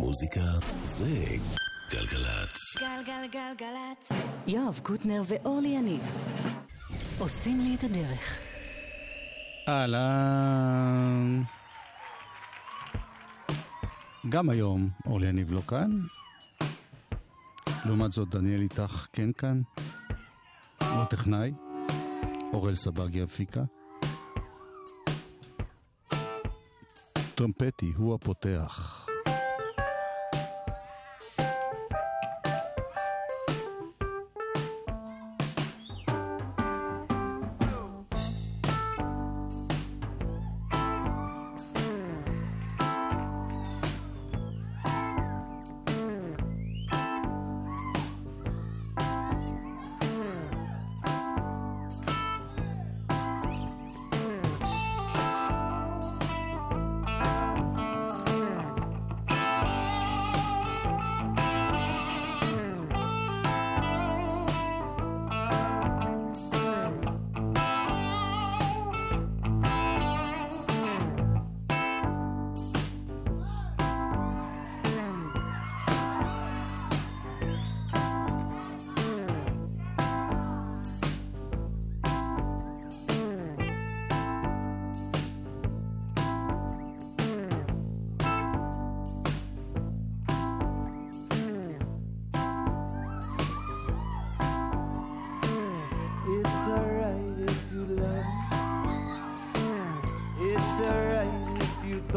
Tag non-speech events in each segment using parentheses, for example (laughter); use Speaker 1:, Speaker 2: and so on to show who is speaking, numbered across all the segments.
Speaker 1: מוזיקה זה גלגלצ.
Speaker 2: גלגלגלגלצ. יואב קוטנר ואורלי יניב עושים לי את הדרך.
Speaker 3: אהלן. גם היום אורלי יניב לא כאן. לעומת זאת דניאל איתך כן כאן. הוא טכנאי. אורל סבגי הפיקה. טרמפטי הוא הפותח.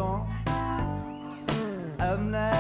Speaker 3: temps not.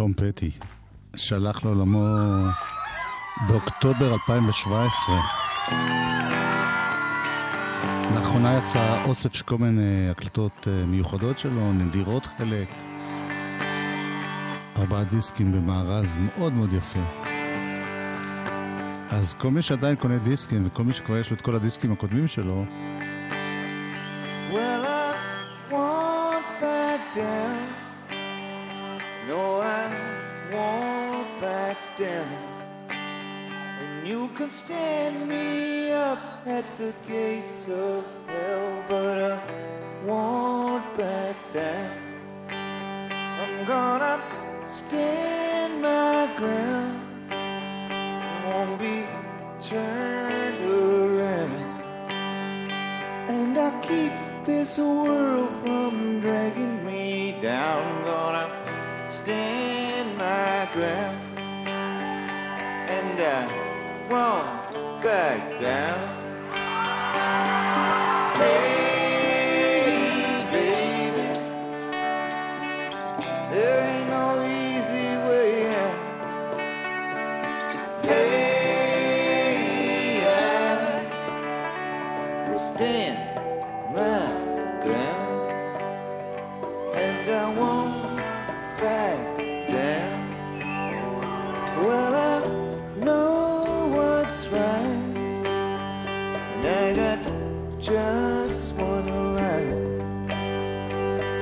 Speaker 4: תום פטי, שלח לעולמו באוקטובר 2017. לאחרונה יצא אוסף של כל מיני הקלטות אה, מיוחדות שלו, נדירות חלק. ארבעה דיסקים במארז מאוד מאוד יפה. אז כל מי שעדיין קונה דיסקים, וכל מי שכבר יש לו את כל הדיסקים הקודמים שלו,
Speaker 3: and I won't back down. Well, I know what's right, and I got just one life.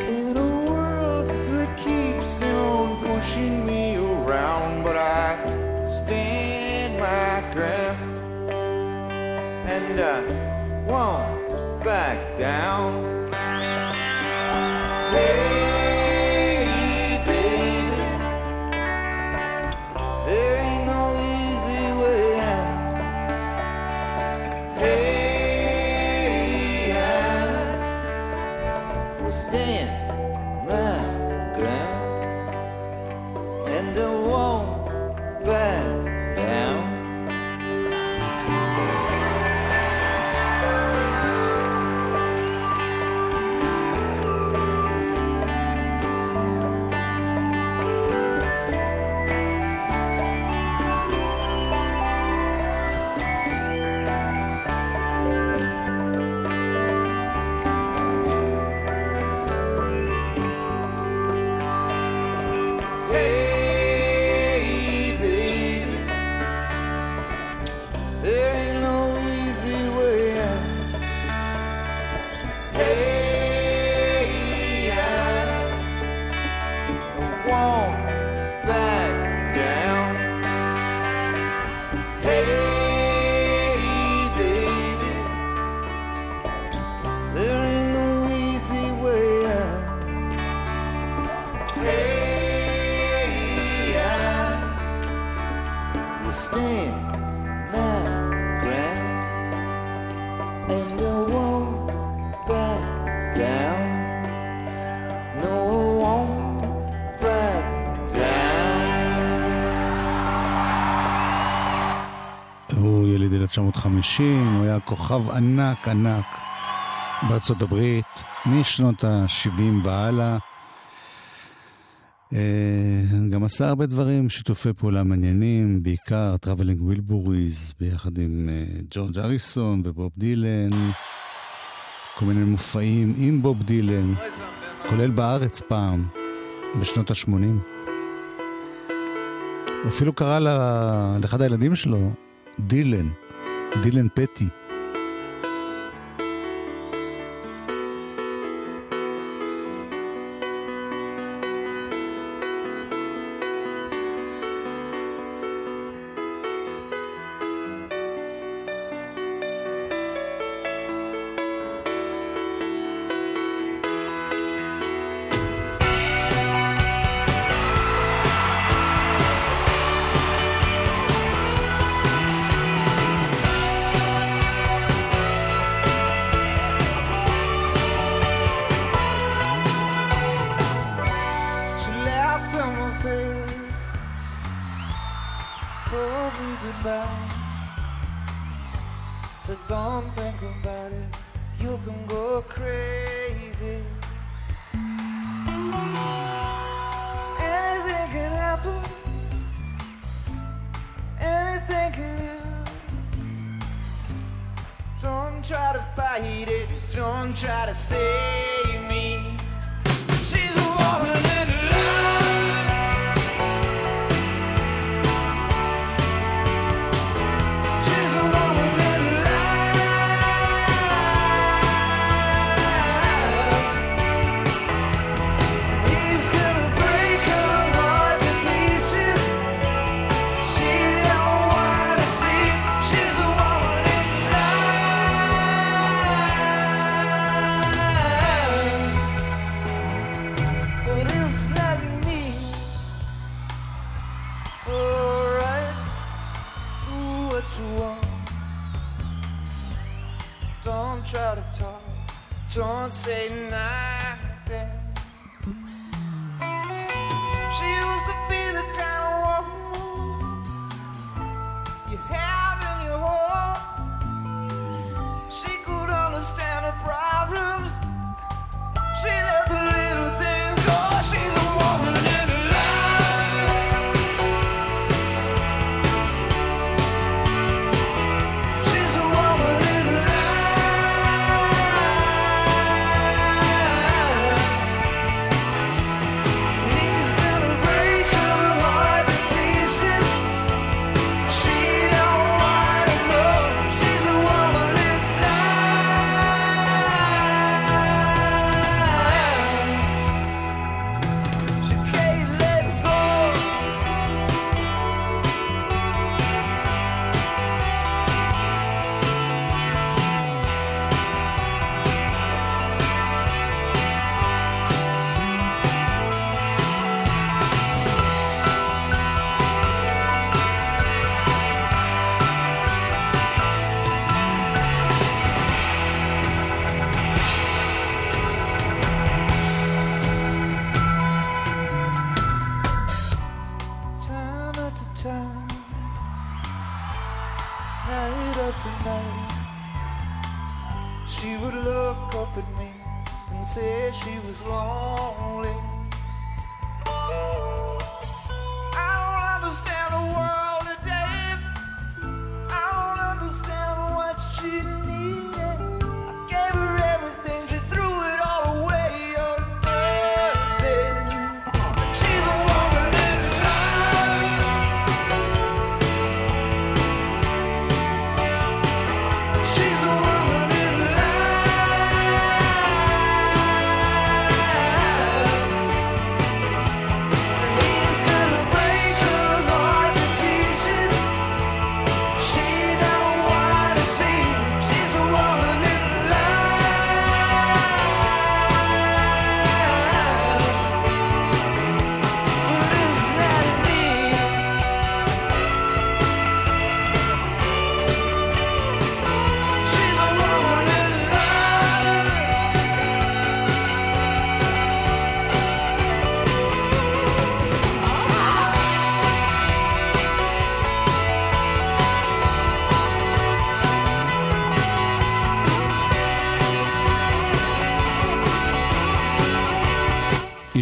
Speaker 3: In a world that keeps on pushing me around, but I stand my ground and I won't back down.
Speaker 4: 1950, הוא היה כוכב ענק ענק בארצות הברית משנות ה-70 והלאה. אה, גם עשה הרבה דברים, שיתופי פעולה מעניינים, בעיקר Traveling Wilburys, ביחד עם אה, ג'ורג' הריסון ובוב דילן, כל מיני מופעים עם בוב דילן, כולל בארץ פעם, בשנות ה-80. הוא אפילו קרא לאחד הילדים שלו דילן, דילן פטי.
Speaker 3: So don't think about it, you can go crazy. Anything can happen, anything can happen. Don't try to fight it, don't try to save me. She's a woman. say now.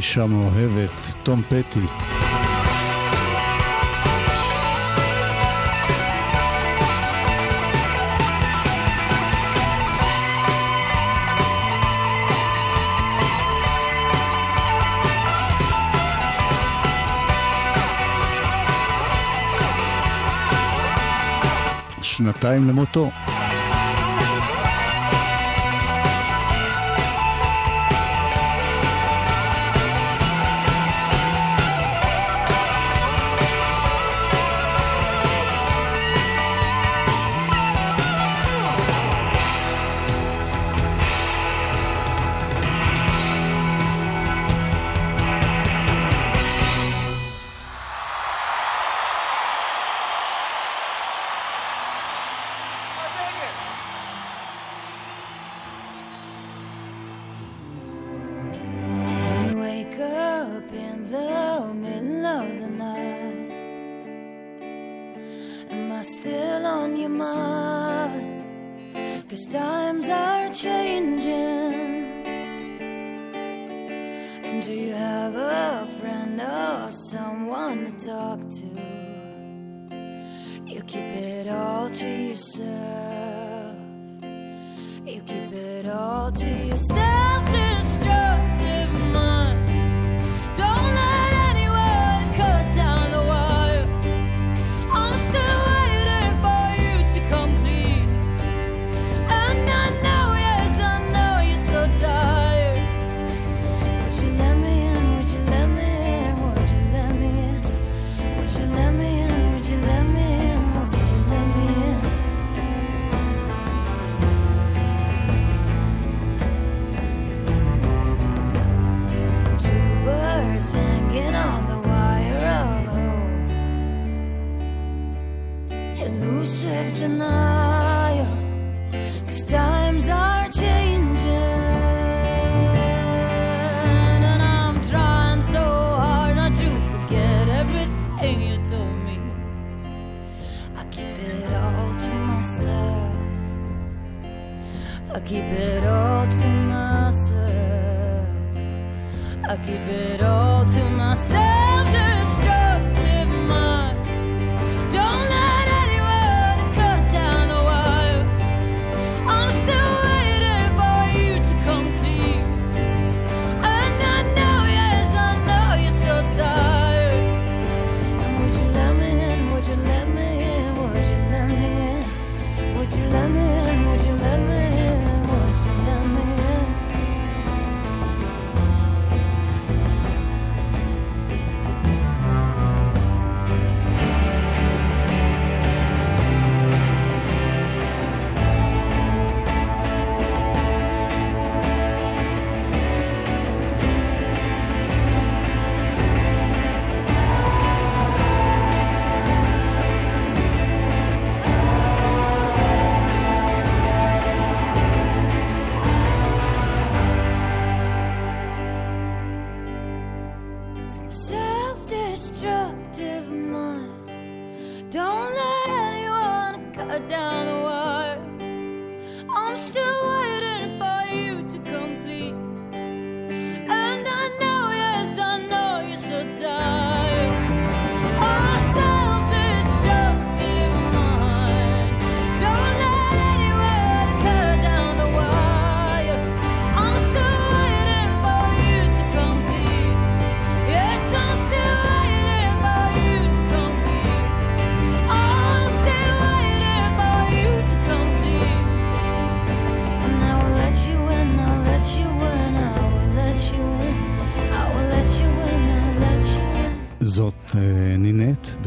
Speaker 4: אישה מאוהבת, תום פטי. שנתיים למותו.
Speaker 5: And do you have a friend or someone to talk to? You keep it all to yourself. You keep it all to yourself.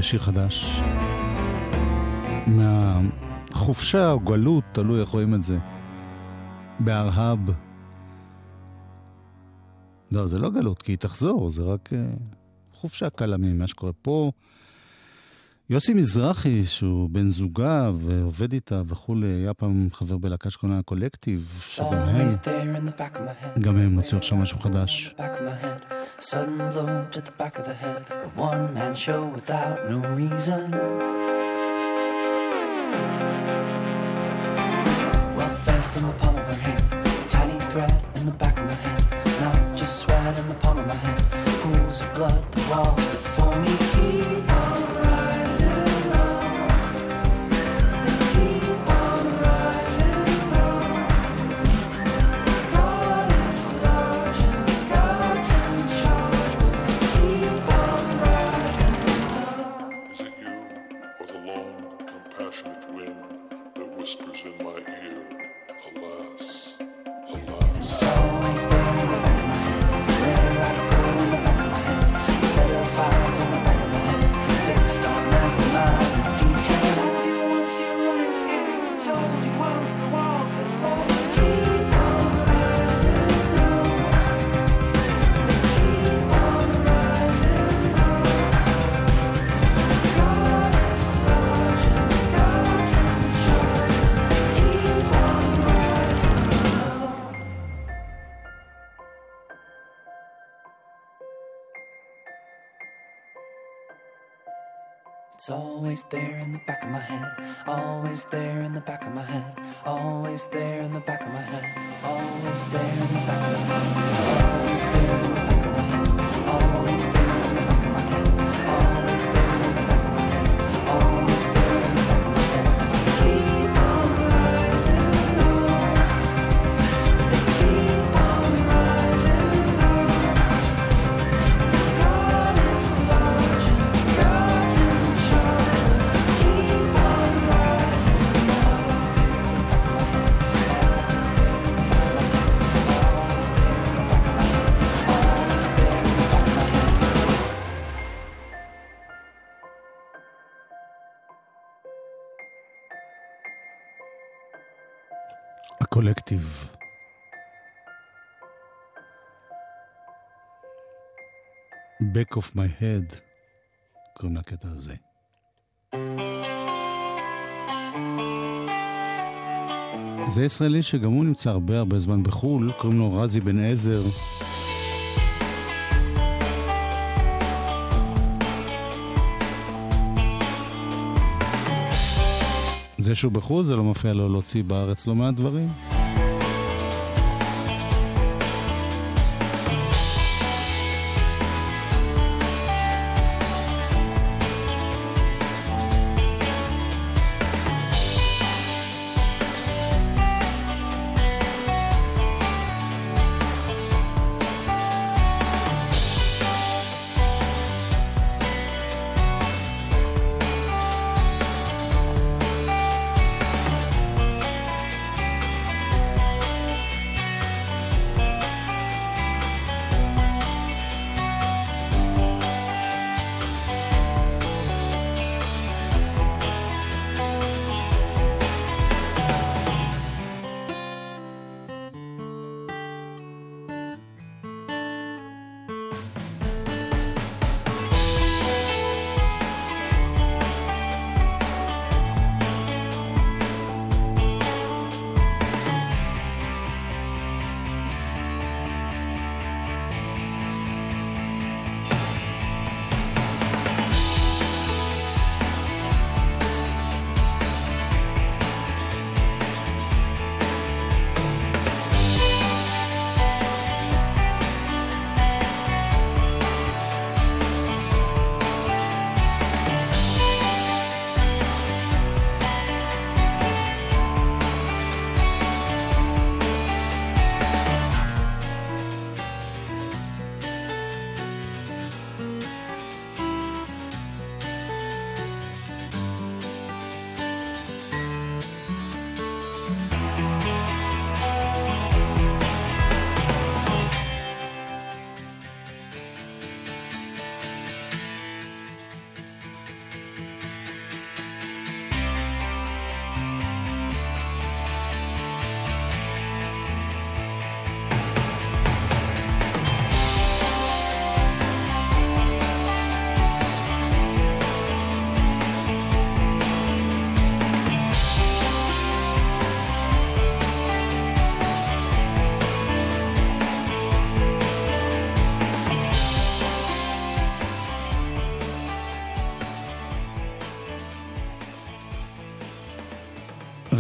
Speaker 4: שיר חדש. מהחופשה או גלות, תלוי איך רואים את זה. בארהב. לא, זה לא גלות, כי היא תחזור, זה רק אה, חופשה קלה ממה שקורה פה. יוסי מזרחי, שהוא בן זוגה ועובד איתה וכולי, היה פעם חבר בלהקה שקונה הקולקטיב, שגם הם, גם הם הוציאו עכשיו משהו חדש.
Speaker 6: Sudden blow to the back of the head, a one man show without no reason. Well fed from the palm of her hand, tiny thread in the back of my head, not just sweat in the palm of my hand, pools of blood, the walls before me. Always there in the back of my head, always there in the back of my head, always there in the back of my head, always there in the back of my head, always there in the back of my head, always there. Back of my head,
Speaker 7: קוראים לקטע הזה. זה ישראלי שגם הוא נמצא הרבה הרבה זמן בחו"ל, קוראים לו רזי בן עזר. זה שהוא בחו"ל זה לא מפריע לו להוציא בארץ לא מעט דברים.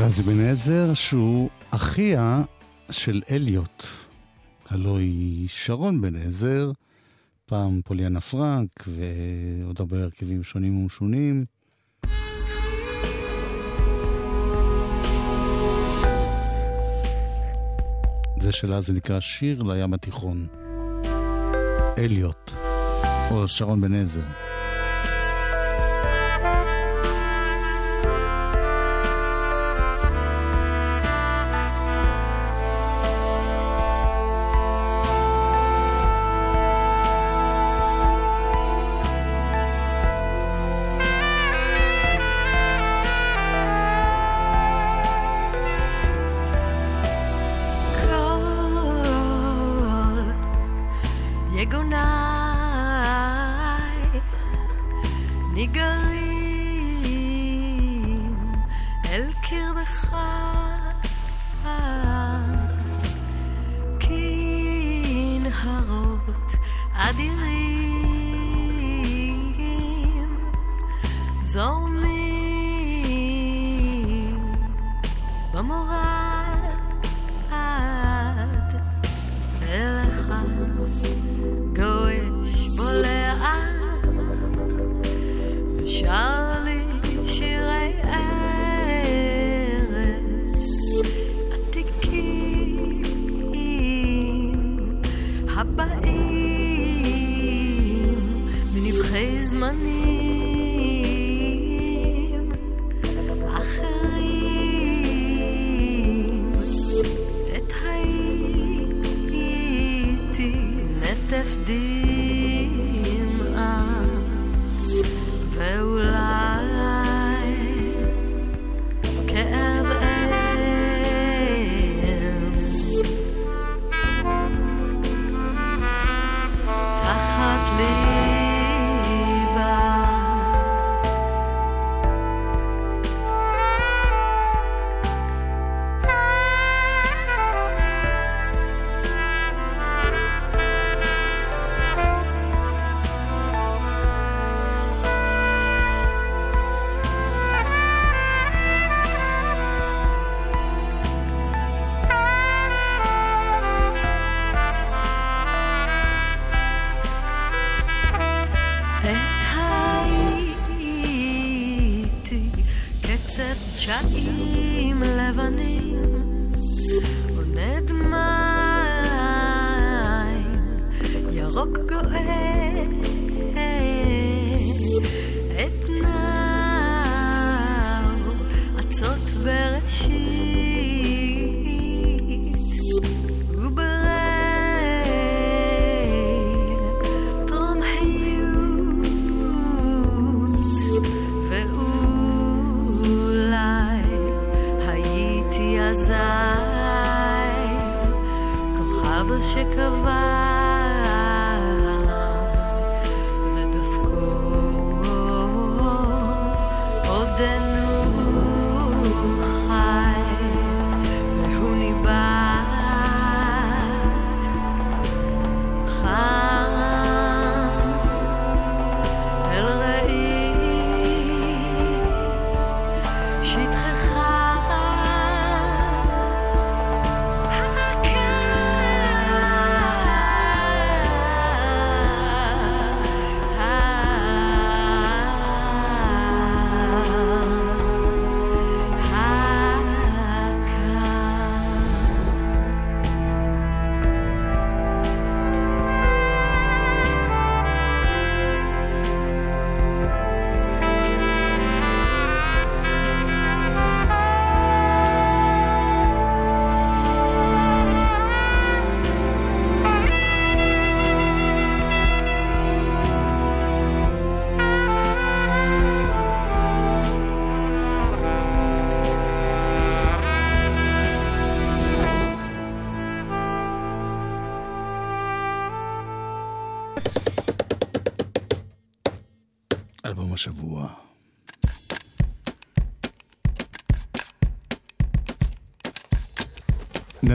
Speaker 7: רזי בן עזר, שהוא אחיה של אליוט. הלוא היא שרון בן עזר, פעם פוליאנה פרנק ועוד הרבה הרכבים שונים ומשונים. זה שלה זה נקרא שיר לים התיכון. אליוט, או שרון בן עזר.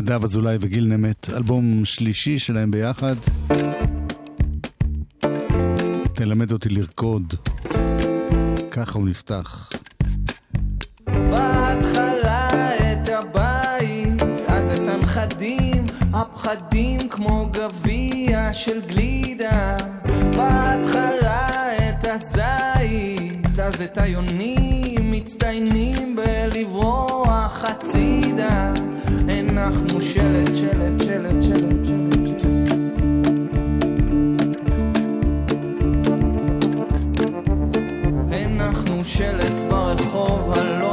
Speaker 4: נדב אזולאי וגיל נמט, אלבום שלישי שלהם ביחד. תלמד אותי לרקוד. ככה הוא נפתח.
Speaker 3: בהתחלה את הבית, אז את הנכדים, הפחדים כמו גביע של גלידה. בהתחלה את הזית, אז את היונים, מצטיינים בלברוח הצידה. הנחנו שלט, שלט, שלט, שלט, שלט. הנחנו שלט ברחוב הלא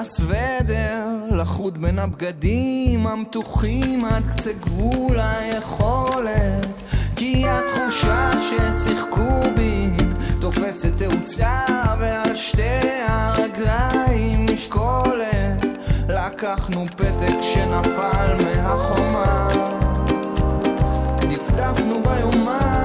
Speaker 3: מתחת לסוודר, לחוד בין הבגדים המתוחים עד קצה גבול היכולת. כי התחושה ששיחקו בי תופסת תאוצה ועל שתי הרגליים משקולת. לקחנו פתק שנפל מהחומה, דפדפנו ביומן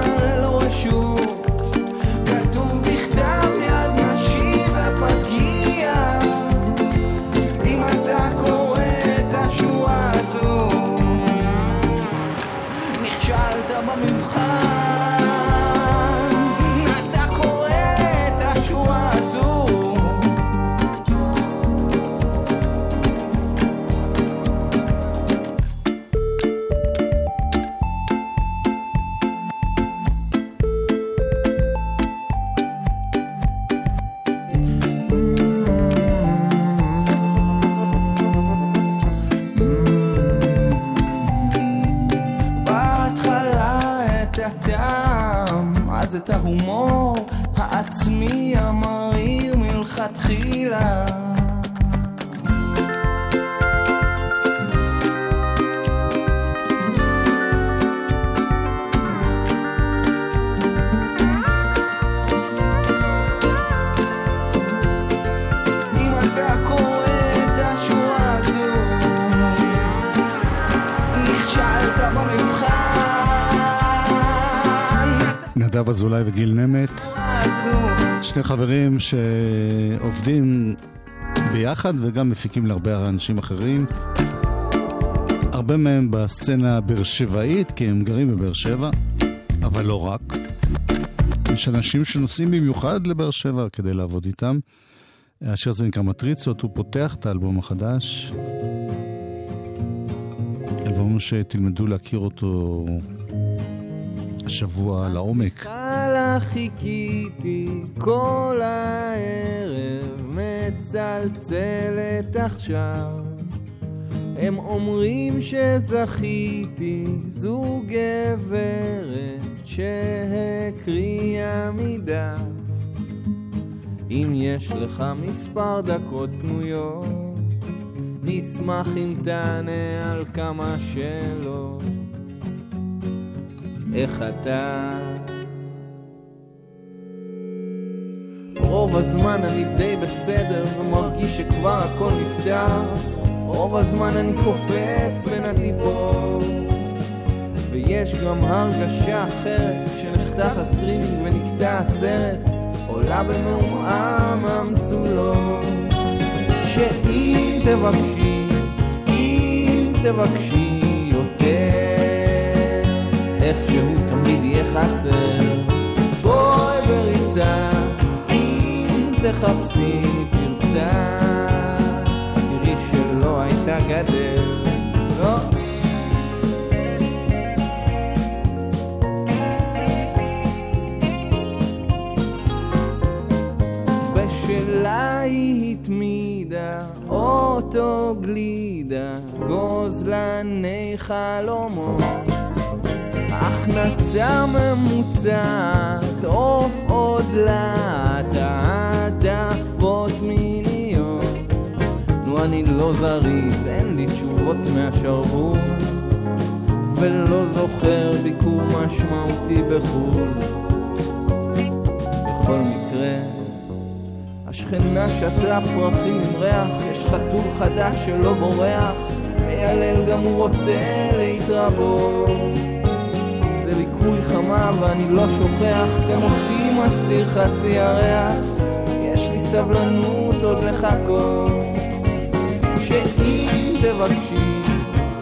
Speaker 4: שני חברים שעובדים ביחד וגם מפיקים להרבה אנשים אחרים. הרבה מהם בסצנה באר שבעית, כי הם גרים בבאר שבע, אבל לא רק. יש אנשים שנוסעים במיוחד לבאר שבע כדי לעבוד איתם. השיר הזה נקרא מטריצות, הוא פותח את האלבום החדש. אלבום שתלמדו להכיר אותו השבוע לעומק.
Speaker 3: חיכיתי כל הערב, מצלצלת עכשיו. הם אומרים שזכיתי, זו גברת שהקריאה מדף. אם יש לך מספר דקות פנויות, נשמח אם תענה על כמה שאלות. איך אתה? רוב הזמן אני די בסדר ומרגיש שכבר הכל נפתר. רוב הזמן אני קופץ בין הטיפות. ויש גם הרגשה אחרת כשנחתך הסטרימינג ונקטע הסרט עולה במעומעם המצולות שאם תבקשי, אם תבקשי יותר איכשהו תמיד יהיה חסר. בואי בריצה תחפשי פרצה תראי שלא הייתה גדר. לא. אותו גלידה, גוזלני חלומות. הכנסה ממוצעת, עוף עוד לאט, העדפות מיניות. נו אני לא זריז, אין לי תשובות מהשרוול, ולא זוכר ביקור משמעותי בחו"ל. בכל מקרה, השכנה שתלה פרחים עם ריח, יש חתול חדש שלא בורח, מיילל גם הוא רוצה להתרבות. זה ליקוי חמה ואני לא שוכח, גם אותי מסתיר חצי לי סבלנות עוד לחכות. שאם תבקשי,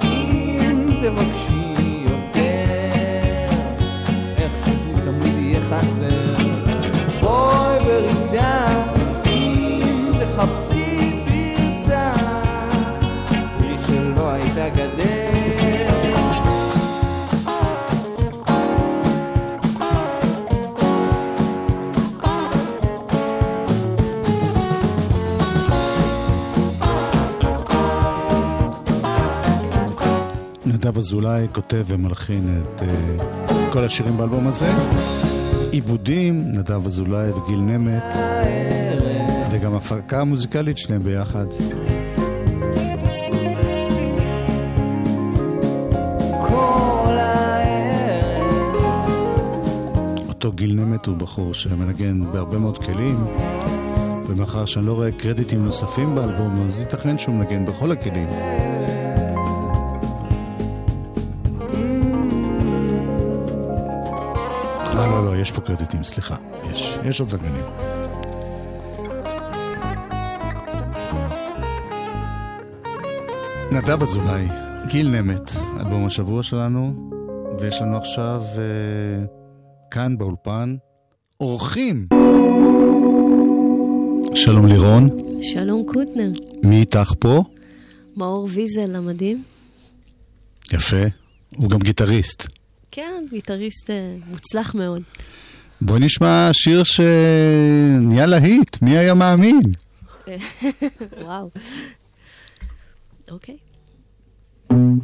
Speaker 3: אם תבקשי יותר, איכשהו תמיד יהיה חסר. בואי בריצה,
Speaker 4: אזולאי כותב ומלחין את uh, כל השירים באלבום הזה. עיבודים, נדב אזולאי וגיל נמט, וגם הפקה מוזיקלית שניהם ביחד. אותו גיל נמט הוא בחור שמנגן בהרבה מאוד כלים, ומאחר שאני לא רואה קרדיטים נוספים באלבום, אז ייתכן שהוא מנגן בכל הכלים. לא, לא, לא, יש פה קרדיטים, סליחה. יש, יש עוד נגנים. נדב אזולאי, גיל נמט, אלבום השבוע שלנו, ויש לנו עכשיו אה, כאן באולפן אורחים. שלום לירון,
Speaker 8: שלום קוטנר,
Speaker 4: מי איתך פה?
Speaker 8: מאור ויזל המדהים.
Speaker 4: יפה, הוא גם גיטריסט.
Speaker 8: כן, גיטריסט אה, מוצלח מאוד.
Speaker 4: בואי נשמע שיר שנהיה להיט, מי היה מאמין? (laughs)
Speaker 8: וואו. אוקיי.
Speaker 5: האם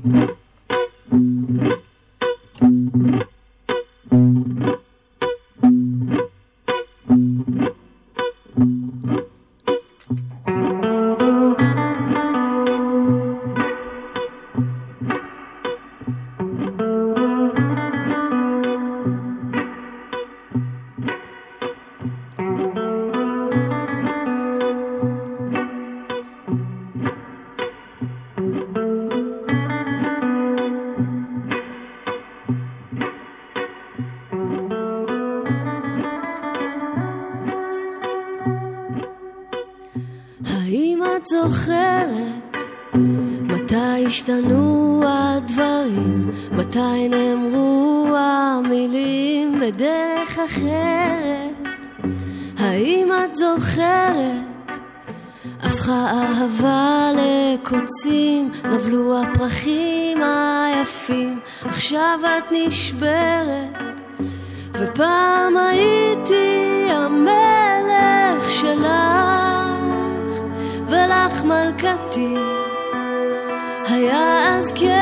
Speaker 5: היה אז כתר,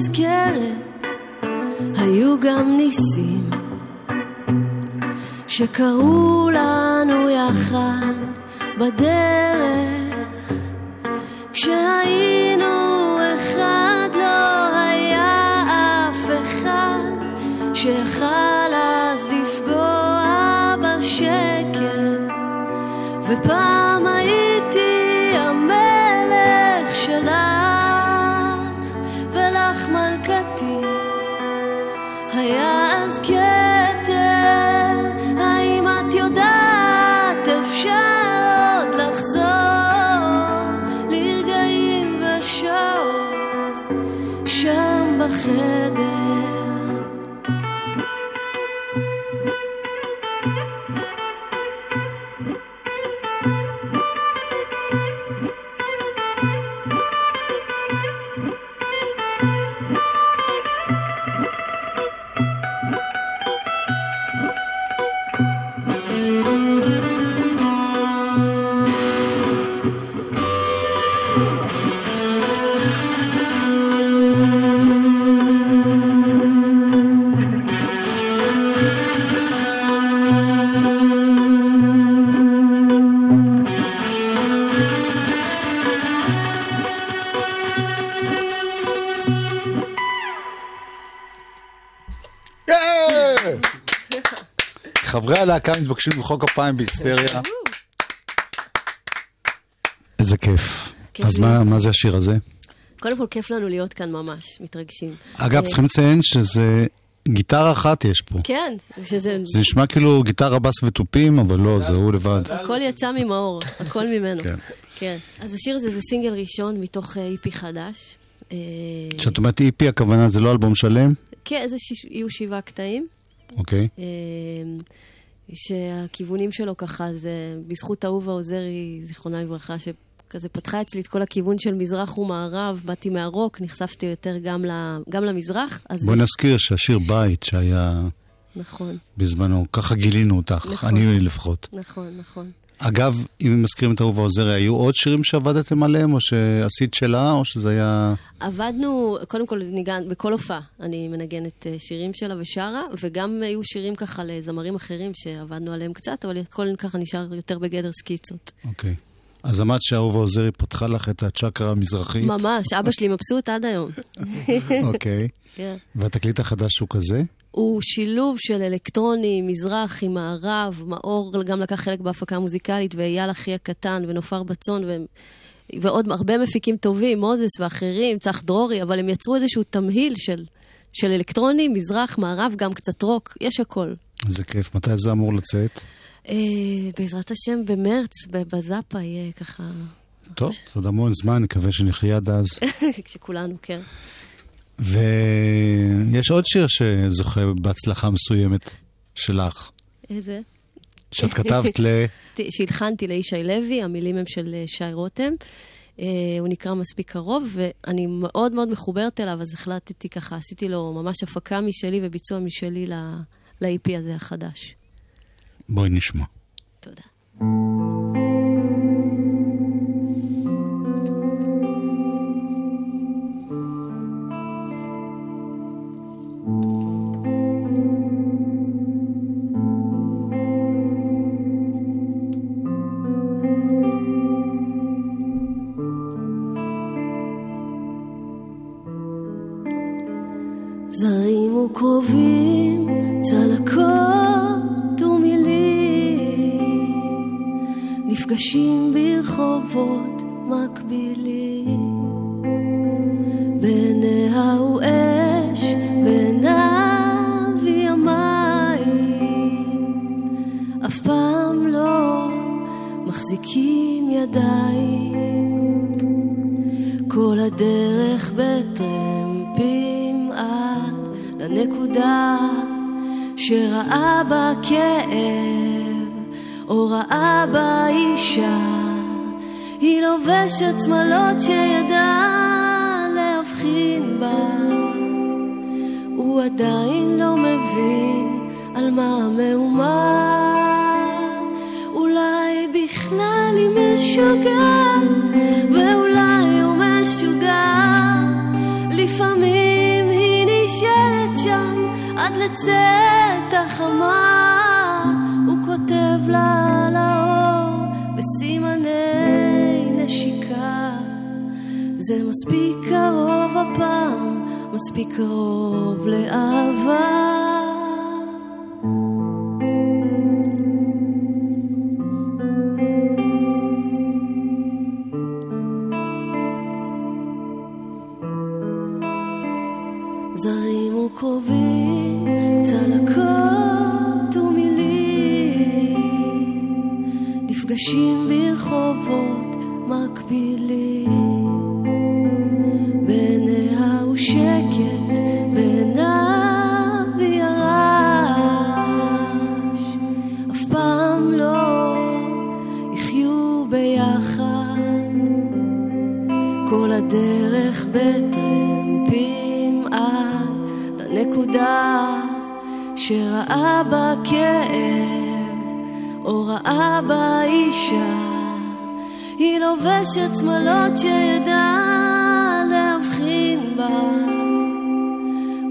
Speaker 5: נזכרת, היו גם ניסים שקרו לנו יחד בדרך. כשהיינו אחד לא היה אף אחד שיכל אז לפגוע בשקט. ופעם
Speaker 4: הלהקה מתבקשים למחוא כפיים בהיסטריה. איזה כיף.
Speaker 8: כיף
Speaker 4: אז מה מה זה השיר הזה?
Speaker 8: קודם כל, כיף לנו להיות כאן ממש, מתרגשים.
Speaker 4: אגב,
Speaker 8: אה,
Speaker 4: צריכים לציין שזה גיטרה אחת יש פה.
Speaker 8: כן, שזה...
Speaker 4: זה נשמע כאילו גיטרה, בס ותופים, אבל לא, זה הוא לבד.
Speaker 8: הכל יצא ממאור, הכל ממנו.
Speaker 4: כן.
Speaker 8: כן. אז השיר הזה זה סינגל ראשון מתוך אה, איפי חדש. אה,
Speaker 4: כשאת אומרת איפי, הכוונה זה לא אלבום שלם?
Speaker 8: כן, זה שיש- יהיו שבעה קטעים.
Speaker 4: אוקיי.
Speaker 8: אה, שהכיוונים שלו ככה זה בזכות אהובה עוזרי, זיכרונה לברכה, שכזה פתחה אצלי את כל הכיוון של מזרח ומערב, באתי מהרוק, נחשפתי יותר גם, ל, גם למזרח. אז
Speaker 4: בואי
Speaker 8: יש-
Speaker 4: נזכיר שהשיר בית שהיה
Speaker 8: נכון,
Speaker 4: בזמנו, ככה גילינו אותך,
Speaker 8: נכון.
Speaker 4: אני לפחות.
Speaker 8: נכון, נכון.
Speaker 4: אגב, אם מזכירים את אהובה עוזרי, היו עוד שירים שעבדתם עליהם, או שעשית שלה, או שזה היה...
Speaker 8: עבדנו, קודם כל ניגן, בכל הופעה אני מנגנת אה, שירים שלה ושרה, וגם היו שירים ככה לזמרים אחרים שעבדנו עליהם קצת, אבל הכל ככה נשאר יותר בגדר סקיצות.
Speaker 4: אוקיי. אז אמרת שאהובה עוזרי פתחה לך את הצ'קרה המזרחית.
Speaker 8: ממש, אבא שלי מבסוט עד היום. (laughs)
Speaker 4: אוקיי.
Speaker 8: כן.
Speaker 4: והתקליט החדש הוא כזה?
Speaker 8: הוא שילוב של אלקטרוני, מזרחי, מערב, מאור גם לקח חלק בהפקה המוזיקלית, ואייל אחי הקטן, ונופר בצון, ו... ועוד הרבה מפיקים טובים, מוזס ואחרים, צח דרורי, אבל הם יצרו איזשהו תמהיל של, של אלקטרוני, מזרח, מערב, גם קצת רוק, יש הכל.
Speaker 4: איזה כיף. מתי זה אמור לצאת?
Speaker 8: אה, בעזרת השם, במרץ, בזאפה יהיה ככה,
Speaker 4: טוב, עוד המון זמן, נקווה שנחיה עד אז. (laughs)
Speaker 8: כשכולנו, כן.
Speaker 4: ויש עוד שיר שזוכה בהצלחה מסוימת שלך,
Speaker 8: איזה?
Speaker 4: שאת כתבת ל... (laughs)
Speaker 8: שהלחנתי לישי לוי, המילים הם של אה, שי רותם. אה, הוא נקרא מספיק קרוב, ואני מאוד מאוד מחוברת אליו, אז החלטתי ככה, עשיתי לו ממש הפקה משלי וביצוע משלי ל- ל-EP הזה החדש.
Speaker 4: בואי נשמע.
Speaker 8: תודה. מחזיקים ידיים. כל הדרך בטרמפים עד לנקודה שראה בה כאב, או ראה בה אישה. היא לובשת שמלות שידע להבחין בה. הוא עדיין לא מבין על מה המהומה. בכלל היא משוגעת, ואולי הוא משוגע. לפעמים היא נשארת שם עד לצאת החמה. הוא כותב לה על האור בסימני נשיקה. זה מספיק קרוב הפעם, מספיק קרוב לאהבה. בה אישה. היא לובשת שמלות שידע להבחין בה.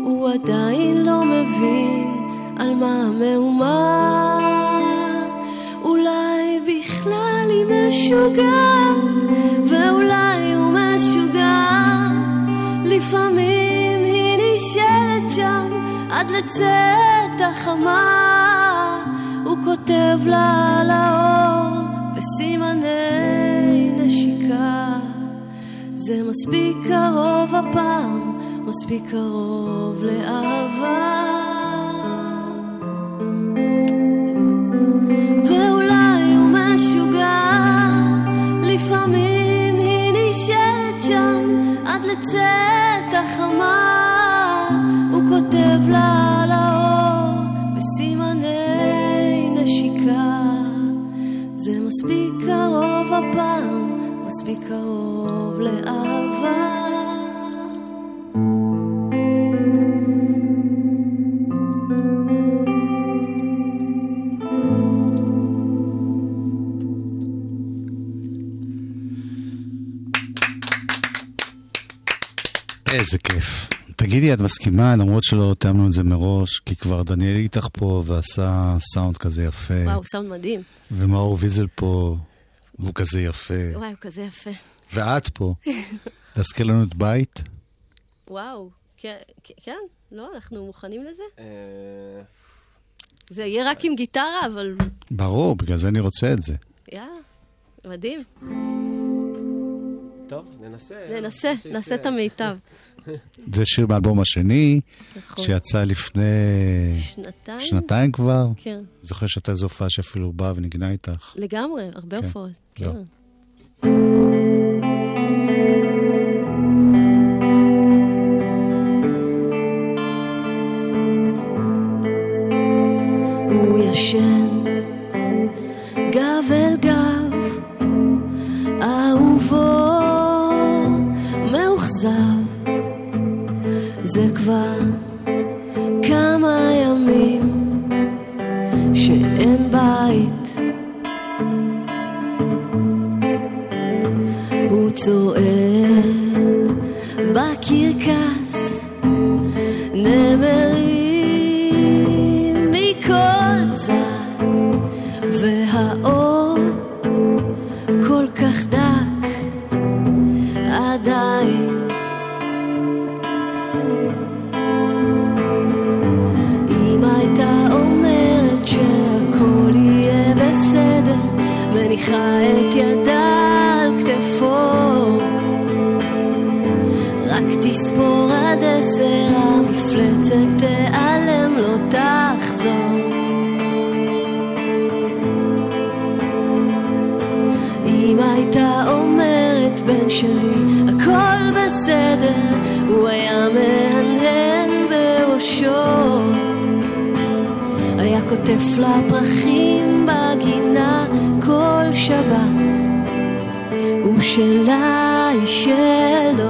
Speaker 8: הוא עדיין לא מבין על מה המהומה. אולי בכלל היא משוגעת, ואולי הוא משוגע. לפעמים היא נשארת שם עד לצאת החמה. כותב לה על האור בסימני נשיקה. זה מספיק קרוב הפעם, מספיק קרוב לאהבה. ואולי הוא משוגע, לפעמים היא נשארת שם עד לצאת החמה. הוא כותב לה מספיק קרוב לאהבה.
Speaker 4: איזה כיף. תגידי, את מסכימה, למרות שלא תיאמנו את זה מראש, כי כבר דניאל איתך פה ועשה סאונד כזה יפה,
Speaker 8: וואו, סאונד מדהים.
Speaker 4: ומאור ויזל פה, והוא כזה יפה,
Speaker 8: וואי, הוא כזה יפה.
Speaker 4: ואת פה, (laughs) להזכיר לנו את בית?
Speaker 8: וואו, כן, כן, לא, אנחנו מוכנים לזה?
Speaker 3: אה,
Speaker 8: זה יהיה רק עם גיטרה, אבל
Speaker 4: ברור, בגלל זה אני רוצה את זה.
Speaker 8: יאללה, מדהים.
Speaker 3: טוב, ננסה.
Speaker 8: ננסה. נעשה את המיטב.
Speaker 4: זה שיר באלבום השני,
Speaker 8: נכון.
Speaker 4: שיצא לפני
Speaker 8: שנתיים?
Speaker 4: שנתיים כבר.
Speaker 8: כן,
Speaker 4: זוכר שהייתה איזו הופעה שאפילו באה ונגנה איתך.
Speaker 8: לגמרי, הרבה
Speaker 4: כן.
Speaker 8: הופעות.
Speaker 4: לא.
Speaker 8: כן. הוא ישן זה כותף לה פרחים בגינה כל שבת, ושלה היא שלו.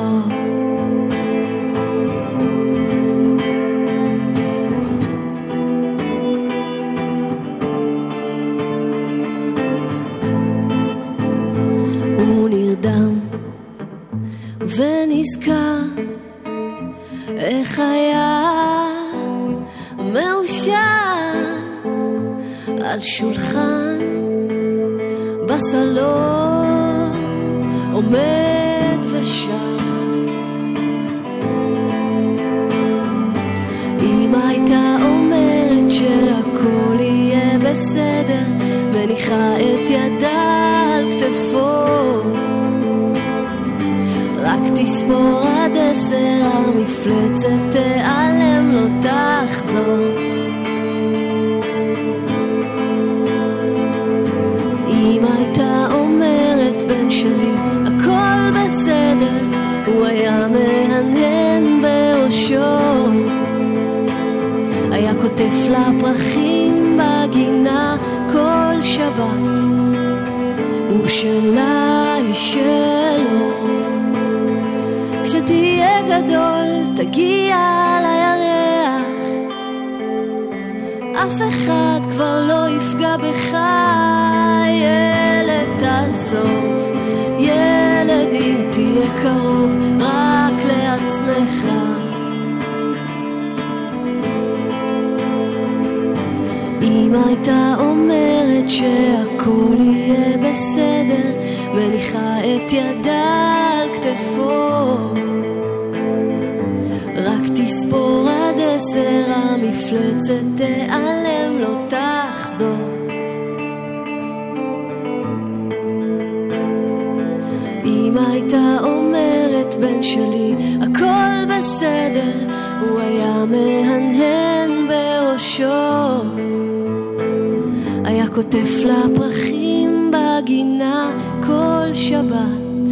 Speaker 8: על שולחן בסלון עומד ושר אמא הייתה אומרת שהכל יהיה בסדר מניחה את ידה על כתפו רק תספור עד עשר, המפלצת תיעלם, לא תחזור. כותף לה פרחים בגינה כל שבת, ושלה היא שלו. כשתהיה גדול, תגיע לירח. אף אחד כבר לא יפגע בך, ילד תעזוב. ילד אם תהיה קרוב, רק לעצמך. הייתה אומרת שהכל יהיה בסדר, מניחה את ידה על כתפו. רק תספור עד עשר, המפלצת תיעלם, לא תחזור. אמא הייתה אומרת, בן שלי, הכל בסדר, הוא היה מהנהן בראשו. כותף לה פרחים בגינה כל שבת,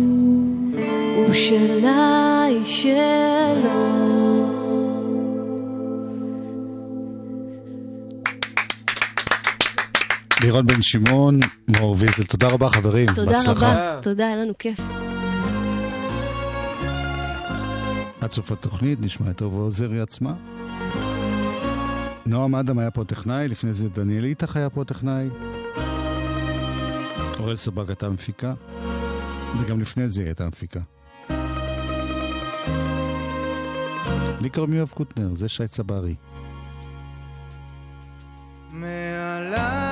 Speaker 8: ושלה היא שלו.
Speaker 4: לירון בן שמעון, מאור ויזל, תודה רבה חברים.
Speaker 8: תודה
Speaker 4: בהצלחה.
Speaker 8: רבה, תודה, היה לנו כיף.
Speaker 4: עד סוף התוכנית נשמע את אהובה עוזרי עצמה. נועם אדם היה פה טכנאי, לפני זה דניאל איתך היה פה טכנאי. אוראל סבג הייתה מפיקה, וגם לפני זה היא הייתה מפיקה. לי קוראים יואב קוטנר, זה שי צברי.
Speaker 3: מעלי